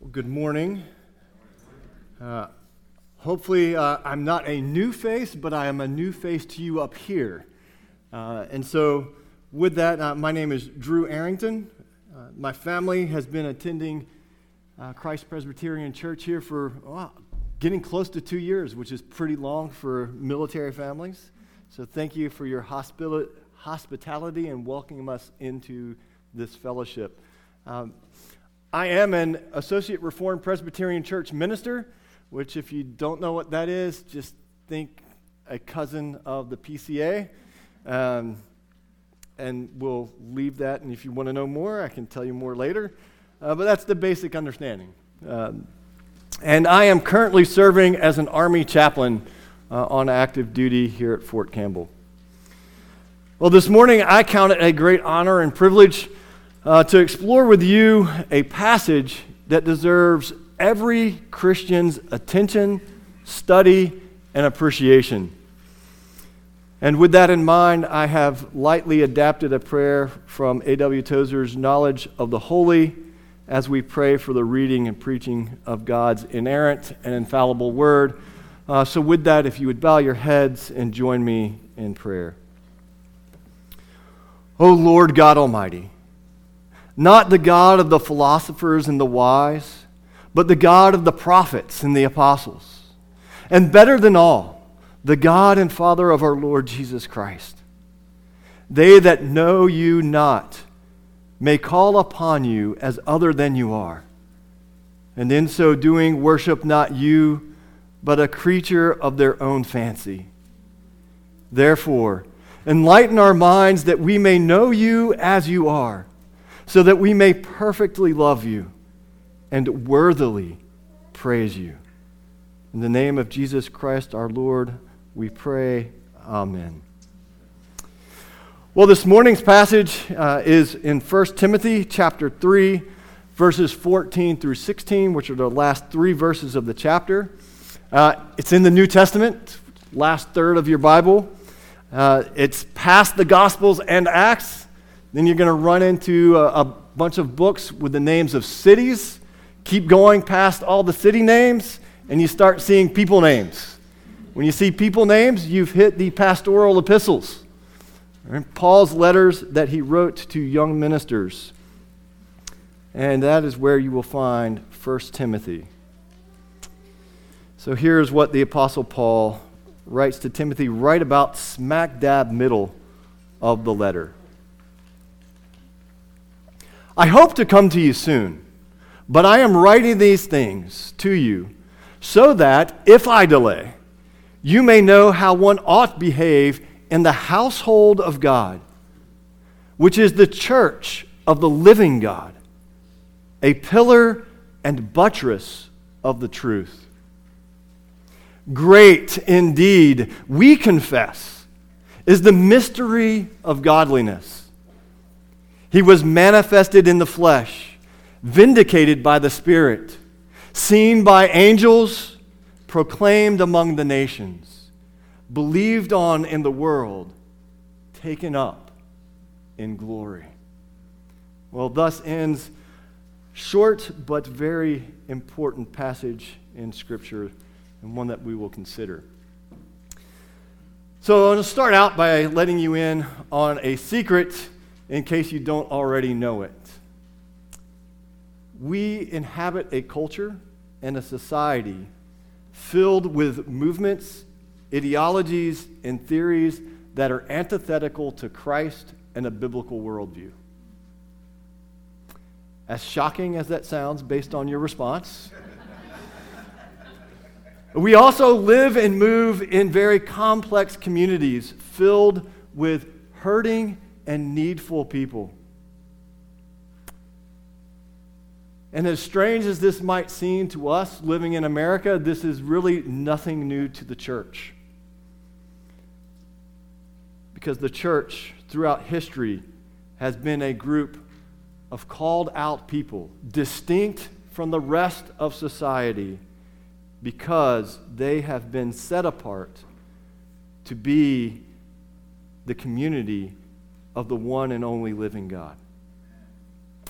Well, good morning. Uh, hopefully, uh, I'm not a new face, but I am a new face to you up here. Uh, and so, with that, uh, my name is Drew Arrington. Uh, my family has been attending uh, Christ Presbyterian Church here for well, getting close to two years, which is pretty long for military families. So, thank you for your hospitality and welcoming us into this fellowship. Um, I am an Associate Reformed Presbyterian Church minister, which, if you don't know what that is, just think a cousin of the PCA. Um, and we'll leave that. And if you want to know more, I can tell you more later. Uh, but that's the basic understanding. Um, and I am currently serving as an Army chaplain uh, on active duty here at Fort Campbell. Well, this morning I count it a great honor and privilege uh, to explore with you a passage that deserves every Christian's attention, study, and appreciation. And with that in mind, I have lightly adapted a prayer from A.W. Tozer's Knowledge of the Holy as we pray for the reading and preaching of God's inerrant and infallible word. Uh, so, with that, if you would bow your heads and join me in prayer. O Lord God Almighty, not the God of the philosophers and the wise, but the God of the prophets and the apostles. And better than all, the God and Father of our Lord Jesus Christ. They that know you not may call upon you as other than you are, and in so doing worship not you, but a creature of their own fancy. Therefore, enlighten our minds that we may know you as you are so that we may perfectly love you and worthily praise you. In the name of Jesus Christ our Lord, we pray. Amen. Well, this morning's passage uh, is in 1 Timothy chapter 3, verses 14 through 16, which are the last three verses of the chapter. Uh, it's in the New Testament, last third of your Bible. Uh, it's past the Gospels and Acts. Then you're going to run into a, a, bunch of books with the names of cities. Keep going past all the city names, and you start seeing people names. When you see people names, you've hit the pastoral epistles. Right? Paul's letters that he wrote to young ministers. And that is where you will find 1 Timothy. So here's what the Apostle Paul writes to Timothy right about smack dab middle of the letter. I hope to come to you soon, but I am writing these things to you so that, if I delay, you may know how one ought to behave in the household of God, which is the church of the living God, a pillar and buttress of the truth. Great indeed, we confess, is the mystery of godliness. He was manifested in the flesh, vindicated by the Spirit, seen by angels, proclaimed among the nations, believed on in the world, taken up in glory. Well, thus ends short but very important passage in Scripture and one that we will consider. So, I'm going to start out by letting you in on a secret in case you don't already know it. We inhabit a culture and a society filled with movements, ideologies, and theories that are antithetical to Christ and a biblical worldview. As shocking as that sounds based on your response, we also live and move in very complex communities filled with hurting and needful people. And as strange as this might seem to us living in America, this is really nothing new to the church. Because the church, throughout history, has been a group of called out people, distinct from the rest of society, because they have been set apart to be the community of the one and only living God.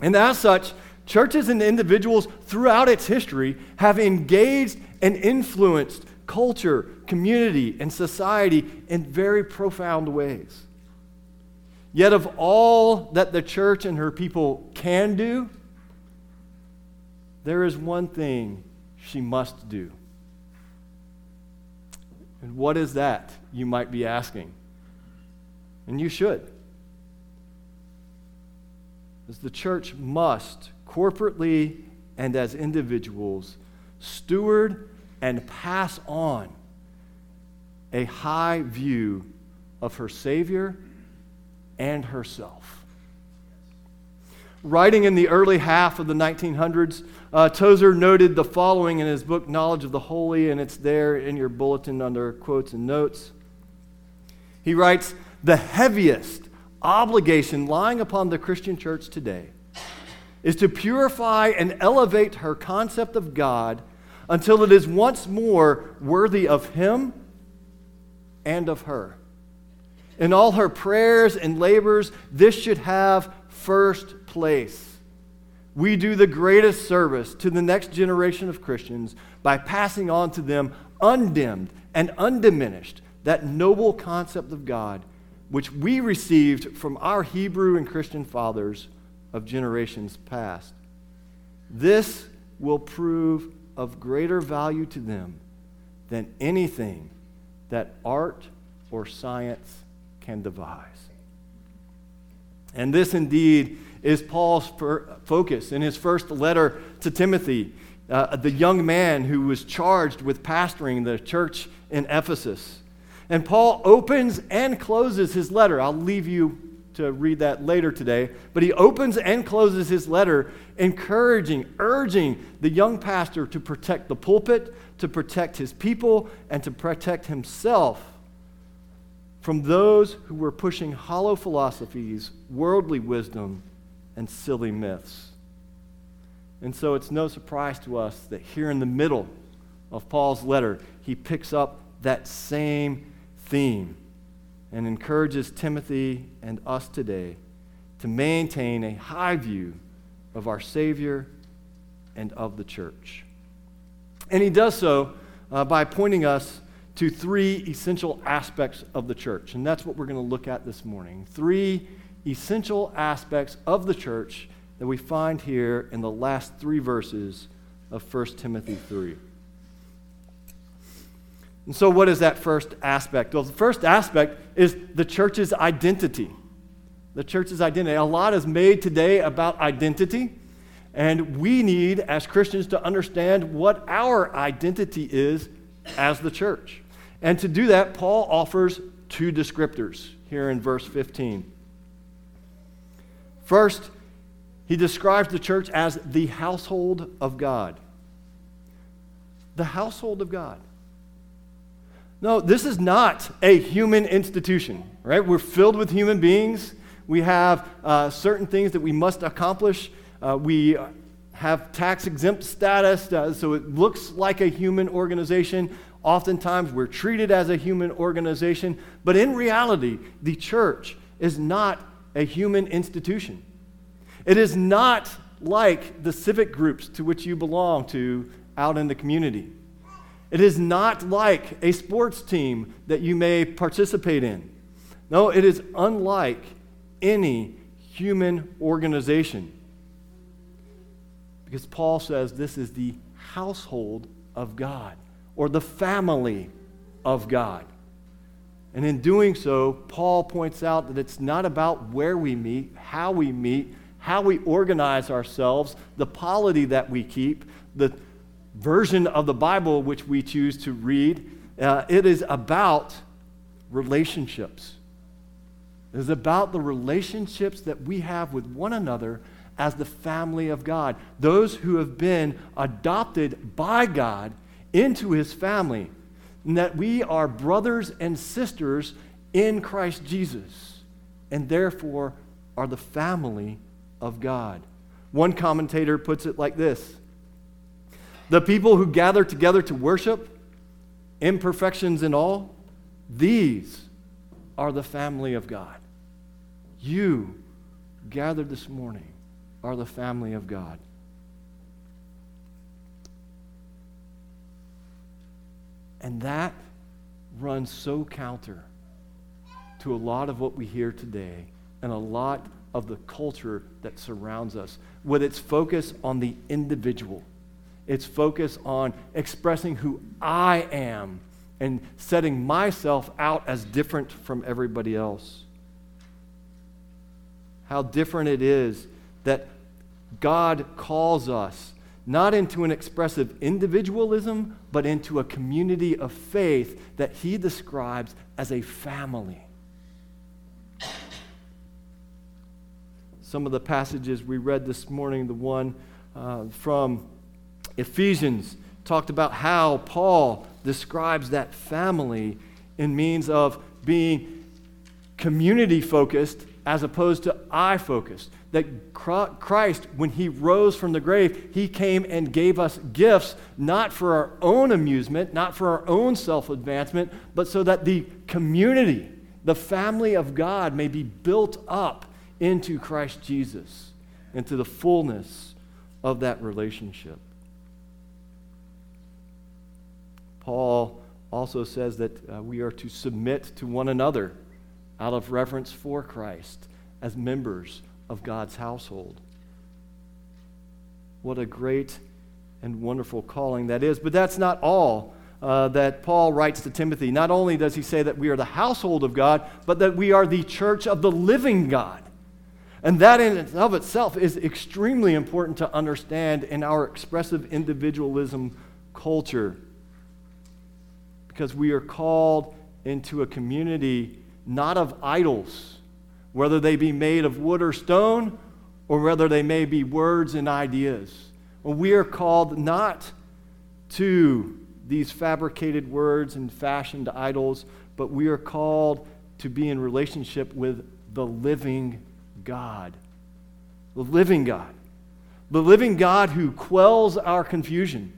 And as such, Churches and individuals throughout its history have engaged and influenced culture, community, and society in very profound ways. Yet, of all that the church and her people can do, there is one thing she must do. And what is that, you might be asking? And you should. As the church must, corporately and as individuals, steward and pass on a high view of her Savior and herself. Writing in the early half of the 1900s, uh, Tozer noted the following in his book, Knowledge of the Holy, and it's there in your bulletin under quotes and notes. He writes The heaviest obligation lying upon the Christian church today is to purify and elevate her concept of God until it is once more worthy of Him and of her. In all her prayers and labors, this should have first place. We do the greatest service to the next generation of Christians by passing on to them undimmed and undiminished that noble concept of God which we received from our Hebrew and Christian fathers of generations past. This will prove of greater value to them than anything that art or science can devise. And this indeed is Paul's focus in his first letter to Timothy, uh, the young man who was charged with pastoring the church in Ephesus. And Paul opens and closes his letter. I'll leave you to read that later today. But he opens and closes his letter, encouraging, urging the young pastor to protect the pulpit, to protect his people, and to protect himself from those who were pushing hollow philosophies, worldly wisdom, and silly myths. And so it's no surprise to us that here in the middle of Paul's letter, he picks up that same theme and encourages Timothy and us today to maintain a high view of our Savior and of the church. And he does so uh, by pointing us to three essential aspects of the church. And that's what we're going to look at this morning. Three essential aspects of the church that we find here in the last three verses of 1 Timothy 3. And so, what is that first aspect? Well, the first aspect is the church's identity. The church's identity. A lot is made today about identity, and we need, as Christians, to understand what our identity is as the church. And to do that, Paul offers two descriptors here in verse 15. First, he describes the church as the household of God. The household of God. No, this is not a human institution, right? We're filled with human beings. We have uh, certain things that we must accomplish. Uh, we have tax exempt status, uh, so it looks like a human organization. Oftentimes, we're treated as a human organization, but in reality, the church is not a human institution. It is not like the civic groups to which you belong to out in the community. It is not like a sports team that you may participate in. No, it is unlike any human organization. Because Paul says this is the household of God or the family of God. And in doing so, Paul points out that it's not about where we meet, how we meet, how we organize ourselves, the polity that we keep, the version of the Bible which we choose to read, uh, it is about relationships. It is about the relationships that we have with one another as the family of God. Those who have been adopted by God into his family. And that we are brothers and sisters in Christ Jesus. And therefore are the family of God. One commentator puts it like this the people who gather together to worship, imperfections and all, these are the family of God. You gathered this morning are the family of God. And that runs so counter to a lot of what we hear today and a lot of the culture that surrounds us with its focus on the individual its focus on expressing who I am and setting myself out as different from everybody else. How different it is that God calls us not into an expressive individualism, but into a community of faith that he describes as a family. Some of the passages we read this morning, the one uh, from Ephesians, talked about how Paul describes that family in means of being community focused as opposed to I focused that Christ, when he rose from the grave, he came and gave us gifts, not for our own amusement, not for our own self advancement, but so that the community, the family of God, may be built up into Christ Jesus, into the fullness of that relationship. Paul also says that uh, we are to submit to one another out of reverence for Christ as members of God's household. What a great and wonderful calling that is. But that's not all uh, that Paul writes to Timothy. Not only does he say that we are the household of God, but that we are the church of the living God. And that in and of itself is extremely important to understand in our expressive individualism culture. Because we are called into a community not of idols whether they be made of wood or stone, or whether they may be words and ideas. we are called not to these fabricated words and fashioned idols, but we are called to be in relationship with the living God. The living God. The living God who quells our confusion.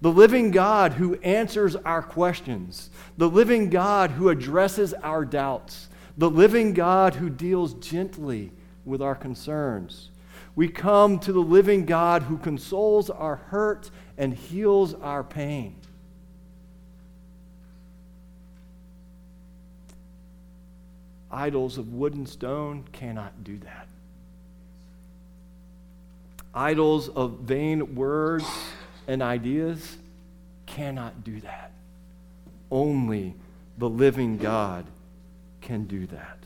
The living God who answers our questions. The living God who addresses our doubts the living God who deals gently with our concerns. We come to the living God who consoles our hurt and heals our pain. Idols of wood and stone cannot do that. Idols of vain words and ideas cannot do that. Only the living God can do that.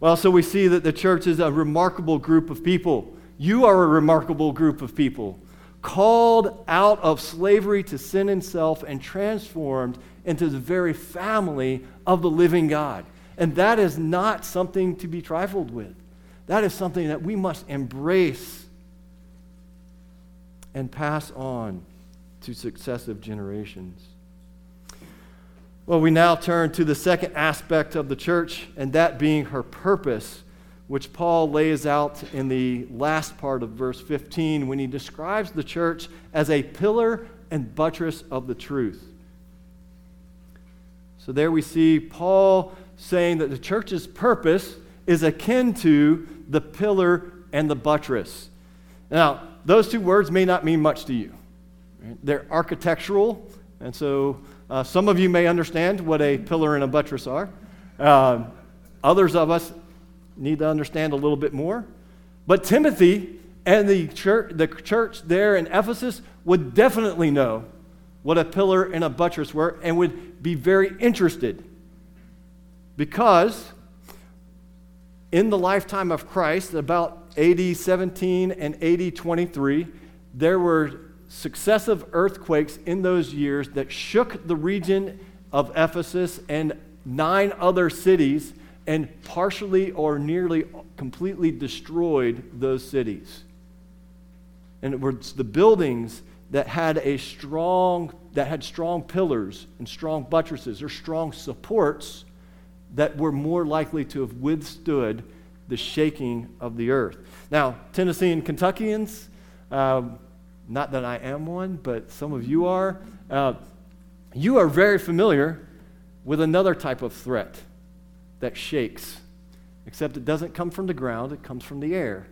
Well, so we see that the church is a remarkable group of people. You are a remarkable group of people, called out of slavery to sin and self and transformed into the very family of the living God. And that is not something to be trifled with. That is something that we must embrace and pass on to successive generations. Well, we now turn to the second aspect of the church, and that being her purpose, which Paul lays out in the last part of verse 15 when he describes the church as a pillar and buttress of the truth. So there we see Paul saying that the church's purpose is akin to the pillar and the buttress. Now, those two words may not mean much to you. They're architectural, and so uh, some of you may understand what a pillar and a buttress are. Uh, others of us need to understand a little bit more. But Timothy and the church, the church there in Ephesus would definitely know what a pillar and a buttress were and would be very interested. Because in the lifetime of Christ, about AD 17 and AD 23, there were successive earthquakes in those years that shook the region of Ephesus and nine other cities and partially or nearly completely destroyed those cities. And it was the buildings that had a strong that had strong pillars and strong buttresses or strong supports that were more likely to have withstood the shaking of the earth. Now, Tennessee and Kentuckians, um, not that I am one, but some of you are. Uh, you are very familiar with another type of threat that shakes, except it doesn't come from the ground, it comes from the air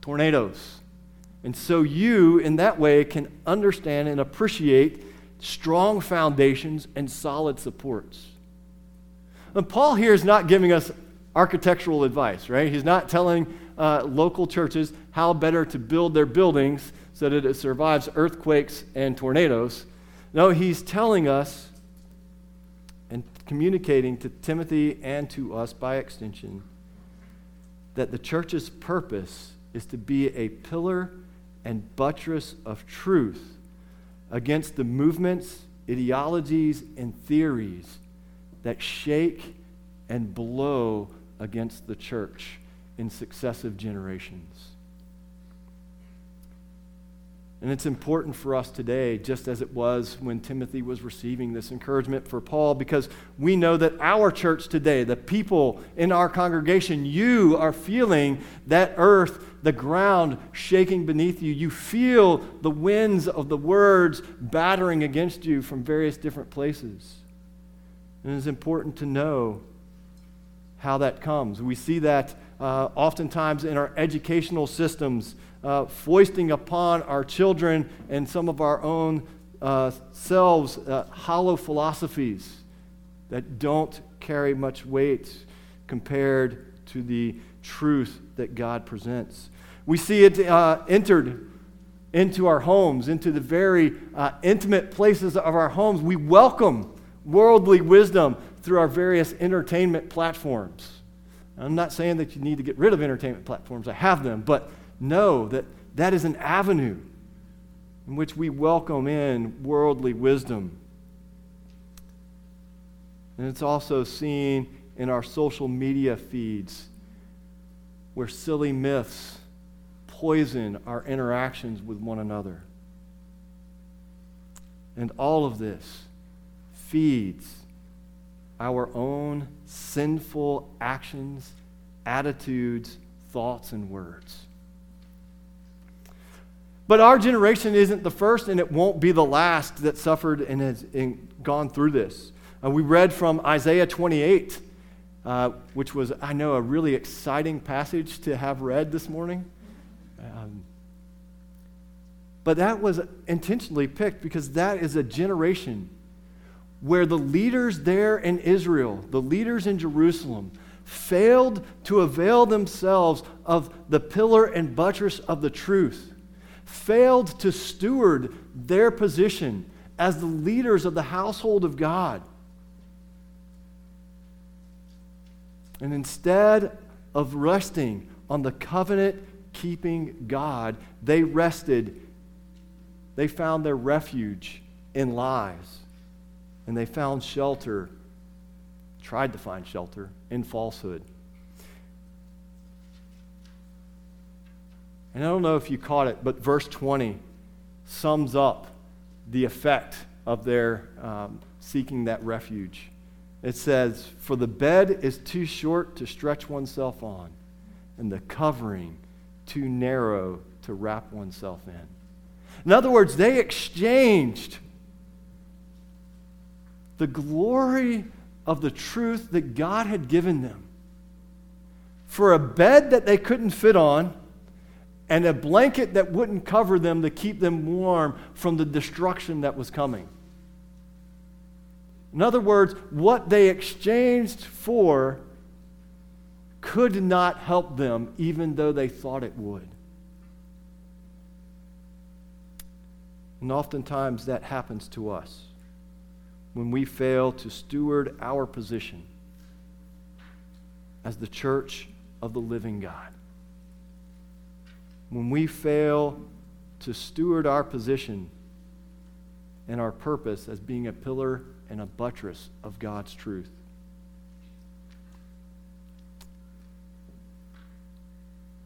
tornadoes. And so you, in that way, can understand and appreciate strong foundations, and solid supports. And Paul here is not giving us architectural advice, right? He's not telling uh, local churches how better to build their buildings so that it survives earthquakes and tornadoes. No, he's telling us and communicating to Timothy and to us by extension that the church's purpose is to be a pillar and buttress of truth against the movements, ideologies, and theories that shake and blow against the church in successive generations. And it's important for us today, just as it was when Timothy was receiving this encouragement for Paul, because we know that our church today, the people in our congregation, you are feeling that earth, the ground shaking beneath you. You feel the winds of the words battering against you from various different places. And it's important to know how that comes. We see that uh, oftentimes in our educational systems uh, foisting upon our children and some of our own uh, selves uh, hollow philosophies that don't carry much weight compared to the truth that God presents. We see it uh, entered into our homes, into the very uh, intimate places of our homes. We welcome worldly wisdom through our various entertainment platforms. I'm not saying that you need to get rid of entertainment platforms, I have them, but know that that is an avenue in which we welcome in worldly wisdom. And it's also seen in our social media feeds where silly myths poison our interactions with one another. And all of this feeds our own sinful actions, attitudes, thoughts, and words. But our generation isn't the first, and it won't be the last that suffered and has gone through this. Uh, we read from Isaiah 28, uh, which was, I know, a really exciting passage to have read this morning. Um, but that was intentionally picked because that is a generation where the leaders there in Israel, the leaders in Jerusalem, failed to avail themselves of the pillar and buttress of the truth failed to steward their position as the leaders of the household of God. And instead of resting on the covenant keeping God, they rested, they found their refuge in lies. And they found shelter, tried to find shelter in falsehood. And I don't know if you caught it, but verse 20 sums up the effect of their um, seeking that refuge. It says, For the bed is too short to stretch oneself on, and the covering too narrow to wrap oneself in. In other words, they exchanged the glory of the truth that God had given them for a bed that they couldn't fit on and a blanket that wouldn't cover them to keep them warm from the destruction that was coming. In other words, what they exchanged for could not help them, even though they thought it would. And oftentimes that happens to us when we fail to steward our position as the church of the living God when we fail to steward our position and our purpose as being a pillar and a buttress of God's truth.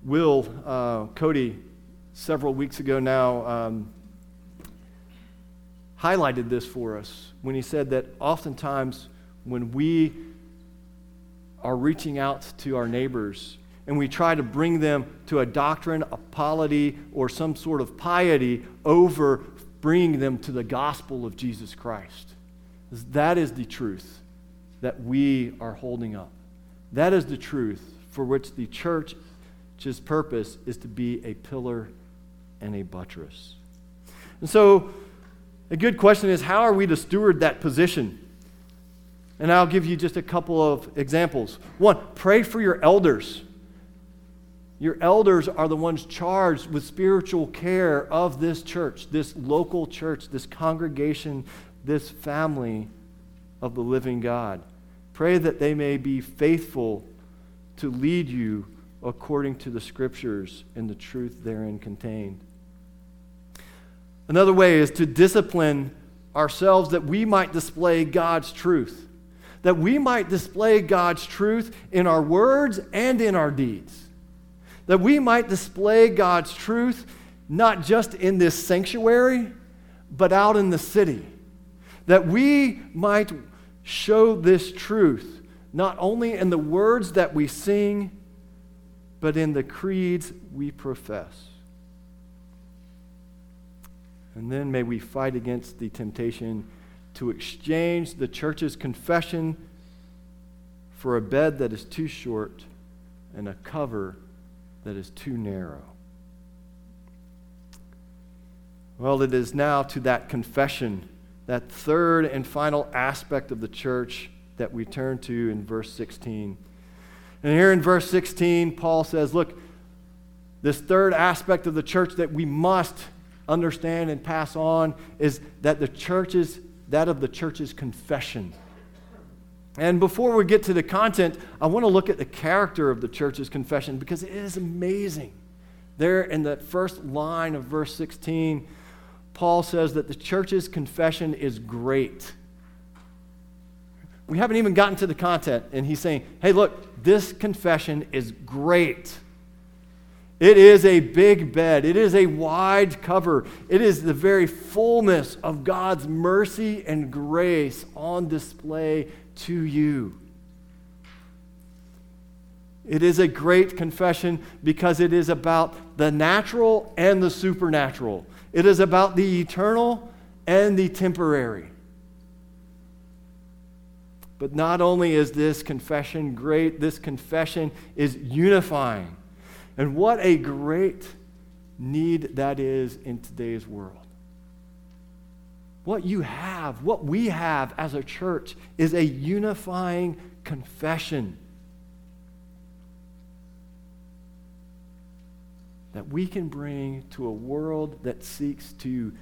Will uh, Cody, several weeks ago now, um, highlighted this for us when he said that oftentimes when we are reaching out to our neighbors and we try to bring them to a doctrine, a polity, or some sort of piety over bringing them to the gospel of Jesus Christ. That is the truth that we are holding up. That is the truth for which the church's purpose is to be a pillar and a buttress. And so, A good question is how are we to steward that position? And I'll give you just a couple of examples. One, pray for your elders. Your elders are the ones charged with spiritual care of this church, this local church, this congregation, this family of the living God. Pray that they may be faithful to lead you according to the scriptures and the truth therein contained. Another way is to discipline ourselves that we might display God's truth, that we might display God's truth in our words and in our deeds that we might display God's truth not just in this sanctuary, but out in the city. That we might show this truth not only in the words that we sing, but in the creeds we profess. And then may we fight against the temptation to exchange the church's confession for a bed that is too short and a cover that is too narrow. Well, it is now to that confession, that third and final aspect of the church that we turn to in verse 16. And here in verse 16, Paul says, Look, this third aspect of the church that we must understand and pass on is that the church's, that of the church's confession. And before we get to the content, I want to look at the character of the church's confession because it is amazing. There in the first line of verse 16, Paul says that the church's confession is great. We haven't even gotten to the content, and he's saying, hey, look, this confession is great. It is a big bed. It is a wide cover. It is the very fullness of God's mercy and grace on display to you. It is a great confession because it is about the natural and the supernatural. It is about the eternal and the temporary. But not only is this confession great, this confession is unifying. And what a great need that is in today's world. What you have, what we have as a church, is a unifying confession that we can bring to a world that seeks to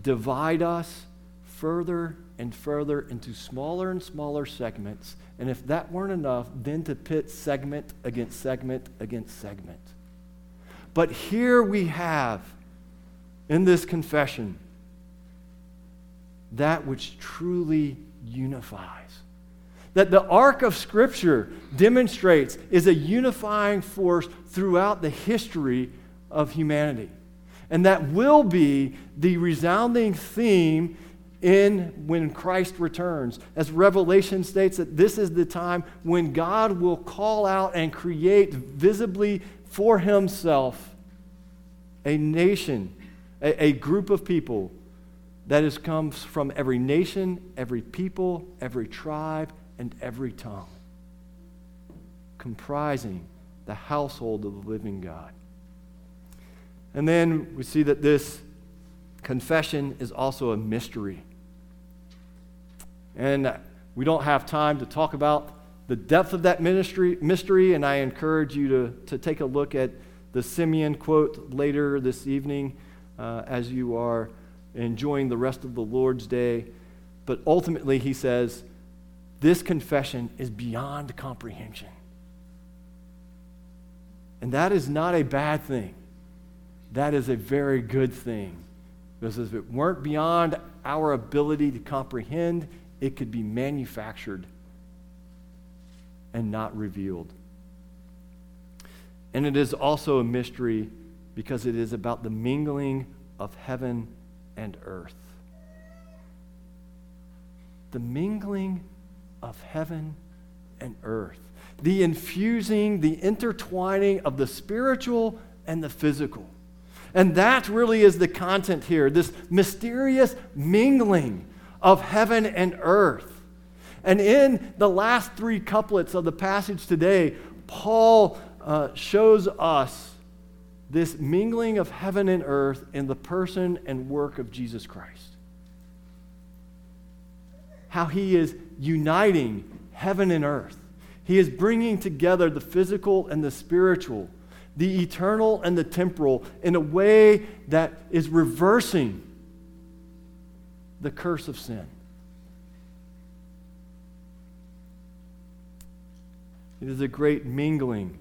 divide us further and further into smaller and smaller segments. And if that weren't enough, then to pit segment against segment against segment. But here we have in this confession that which truly unifies. That the arc of Scripture demonstrates is a unifying force throughout the history of humanity. And that will be the resounding theme in when Christ returns. As Revelation states that this is the time when God will call out and create visibly for himself a nation, a, a group of people that has come from every nation, every people, every tribe, and every tongue, comprising the household of the living God. And then we see that this confession is also a mystery. And we don't have time to talk about the depth of that ministry, mystery, and I encourage you to, to take a look at the Simeon quote later this evening uh, as you are enjoying the rest of the Lord's day. But ultimately, he says, this confession is beyond comprehension. And that is not a bad thing. That is a very good thing. Because if it weren't beyond our ability to comprehend, it could be manufactured and not revealed. And it is also a mystery because it is about the mingling of heaven and earth. The mingling of heaven and earth. The infusing, the intertwining of the spiritual and the physical. And that really is the content here this mysterious mingling of heaven and earth. And in the last three couplets of the passage today, Paul uh, shows us this mingling of heaven and earth in the person and work of Jesus Christ. how he is uniting heaven and earth. He is bringing together the physical and the spiritual, the eternal and the temporal, in a way that is reversing the curse of sin. It is a great mingling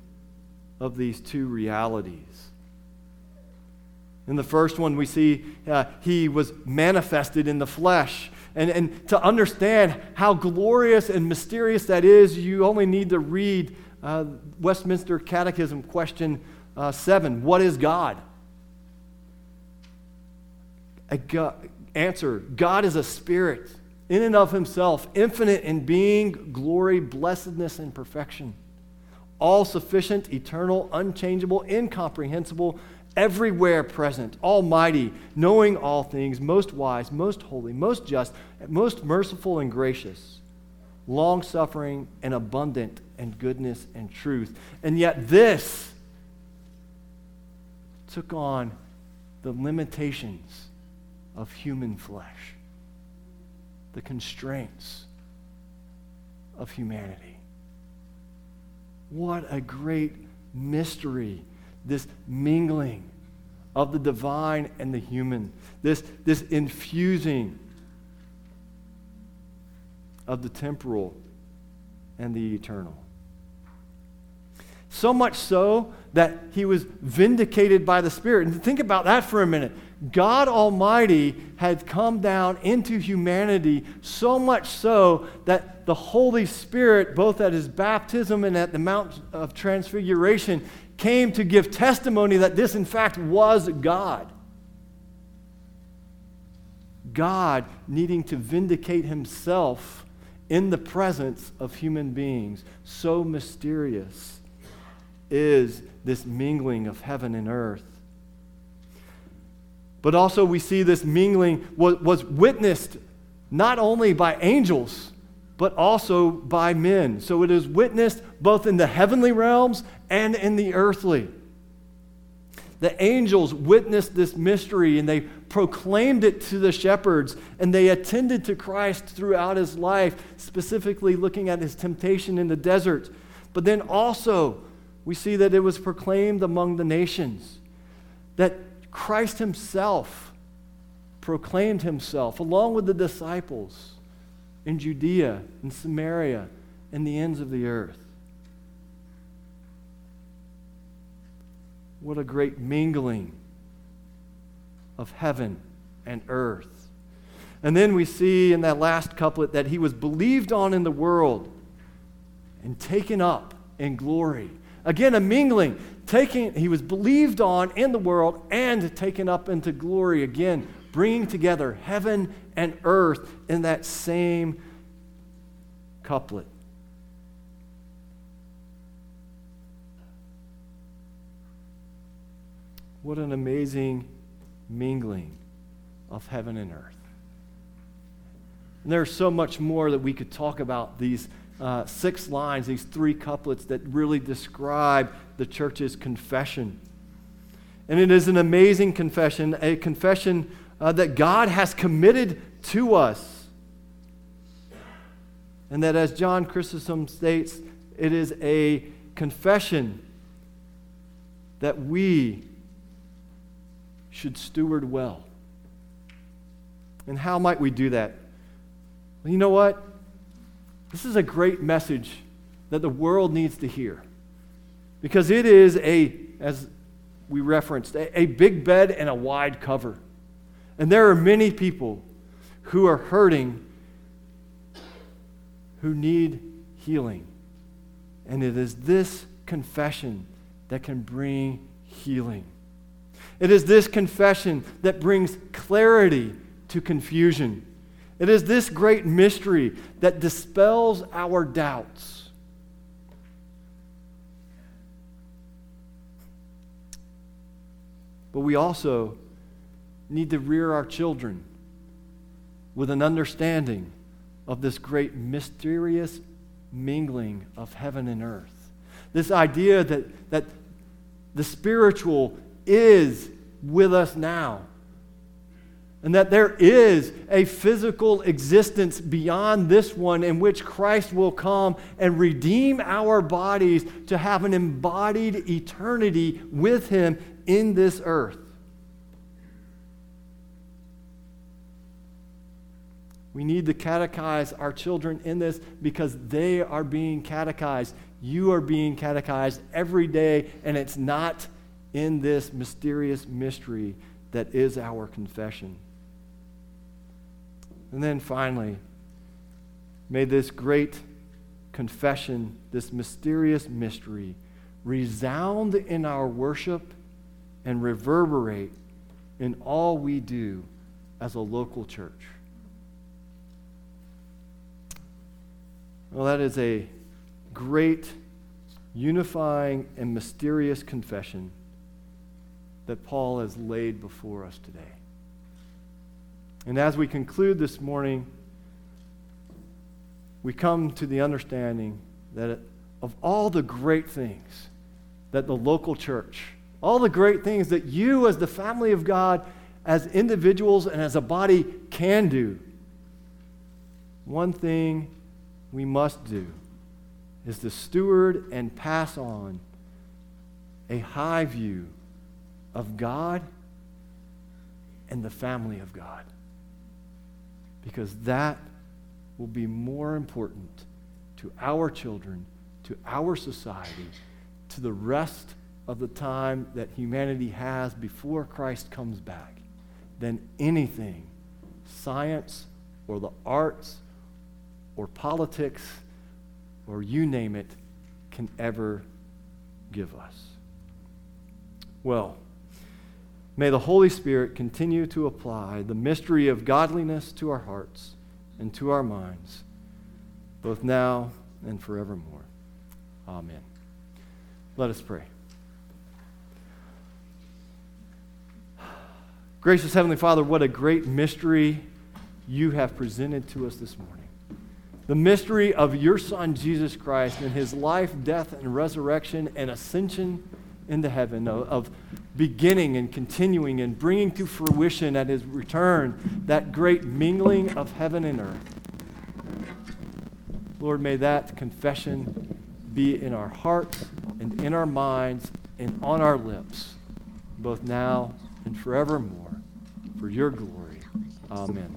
of these two realities. In the first one, we see uh, he was manifested in the flesh. And, and to understand how glorious and mysterious that is, you only need to read uh, Westminster Catechism, question uh, 7 What is God? God? Answer God is a spirit in and of himself, infinite in being, glory, blessedness, and perfection. All sufficient, eternal, unchangeable, incomprehensible, everywhere present, almighty, knowing all things, most wise, most holy, most just, most merciful and gracious, long suffering and abundant in goodness and truth. And yet, this took on the limitations of human flesh the constraints of humanity. What a great mystery, this mingling of the divine and the human, this, this infusing of the temporal and the eternal. So much so that he was vindicated by the Spirit. And think about that for a minute. God Almighty had come down into humanity so much so that the Holy Spirit, both at his baptism and at the Mount of Transfiguration, came to give testimony that this, in fact, was God. God needing to vindicate himself in the presence of human beings. So mysterious is this mingling of heaven and earth. But also, we see this mingling was, was witnessed not only by angels, but also by men. So it is witnessed both in the heavenly realms and in the earthly. The angels witnessed this mystery and they proclaimed it to the shepherds and they attended to Christ throughout his life, specifically looking at his temptation in the desert. But then also, we see that it was proclaimed among the nations that Christ himself proclaimed himself along with the disciples in Judea and Samaria and the ends of the earth. What a great mingling of heaven and earth. And then we see in that last couplet that he was believed on in the world and taken up in glory. Again, a mingling. Taking, he was believed on in the world and taken up into glory again, bringing together heaven and earth in that same couplet. What an amazing mingling of heaven and earth. And there's so much more that we could talk about these uh, six lines, these three couplets that really describe the church's confession. And it is an amazing confession, a confession uh, that God has committed to us. And that, as John Chrysostom states, it is a confession that we should steward well. And how might we do that? Well, you know what? This is a great message that the world needs to hear because it is a, as we referenced, a, a big bed and a wide cover. And there are many people who are hurting who need healing. And it is this confession that can bring healing. It is this confession that brings clarity to confusion. It is this great mystery that dispels our doubts. But we also need to rear our children with an understanding of this great mysterious mingling of heaven and earth. This idea that, that the spiritual is with us now and that there is a physical existence beyond this one in which Christ will come and redeem our bodies to have an embodied eternity with Him in this earth. We need to catechize our children in this because they are being catechized. You are being catechized every day, and it's not in this mysterious mystery that is our confession. And then finally, may this great confession, this mysterious mystery, resound in our worship and reverberate in all we do as a local church. Well, that is a great, unifying, and mysterious confession that Paul has laid before us today. And as we conclude this morning, we come to the understanding that of all the great things that the local church, all the great things that you, as the family of God, as individuals and as a body, can do, one thing we must do is to steward and pass on a high view of God and the family of God because that will be more important to our children, to our society, to the rest of the time that humanity has before Christ comes back than anything science or the arts or politics or you name it can ever give us. Well, May the Holy Spirit continue to apply the mystery of godliness to our hearts and to our minds, both now and forevermore. Amen. Let us pray. Gracious Heavenly Father, what a great mystery you have presented to us this morning. The mystery of your Son, Jesus Christ, and his life, death, and resurrection and ascension into heaven, of, of beginning and continuing and bringing to fruition at his return that great mingling of heaven and earth. Lord, may that confession be in our hearts and in our minds and on our lips, both now and forevermore, for your glory. Amen.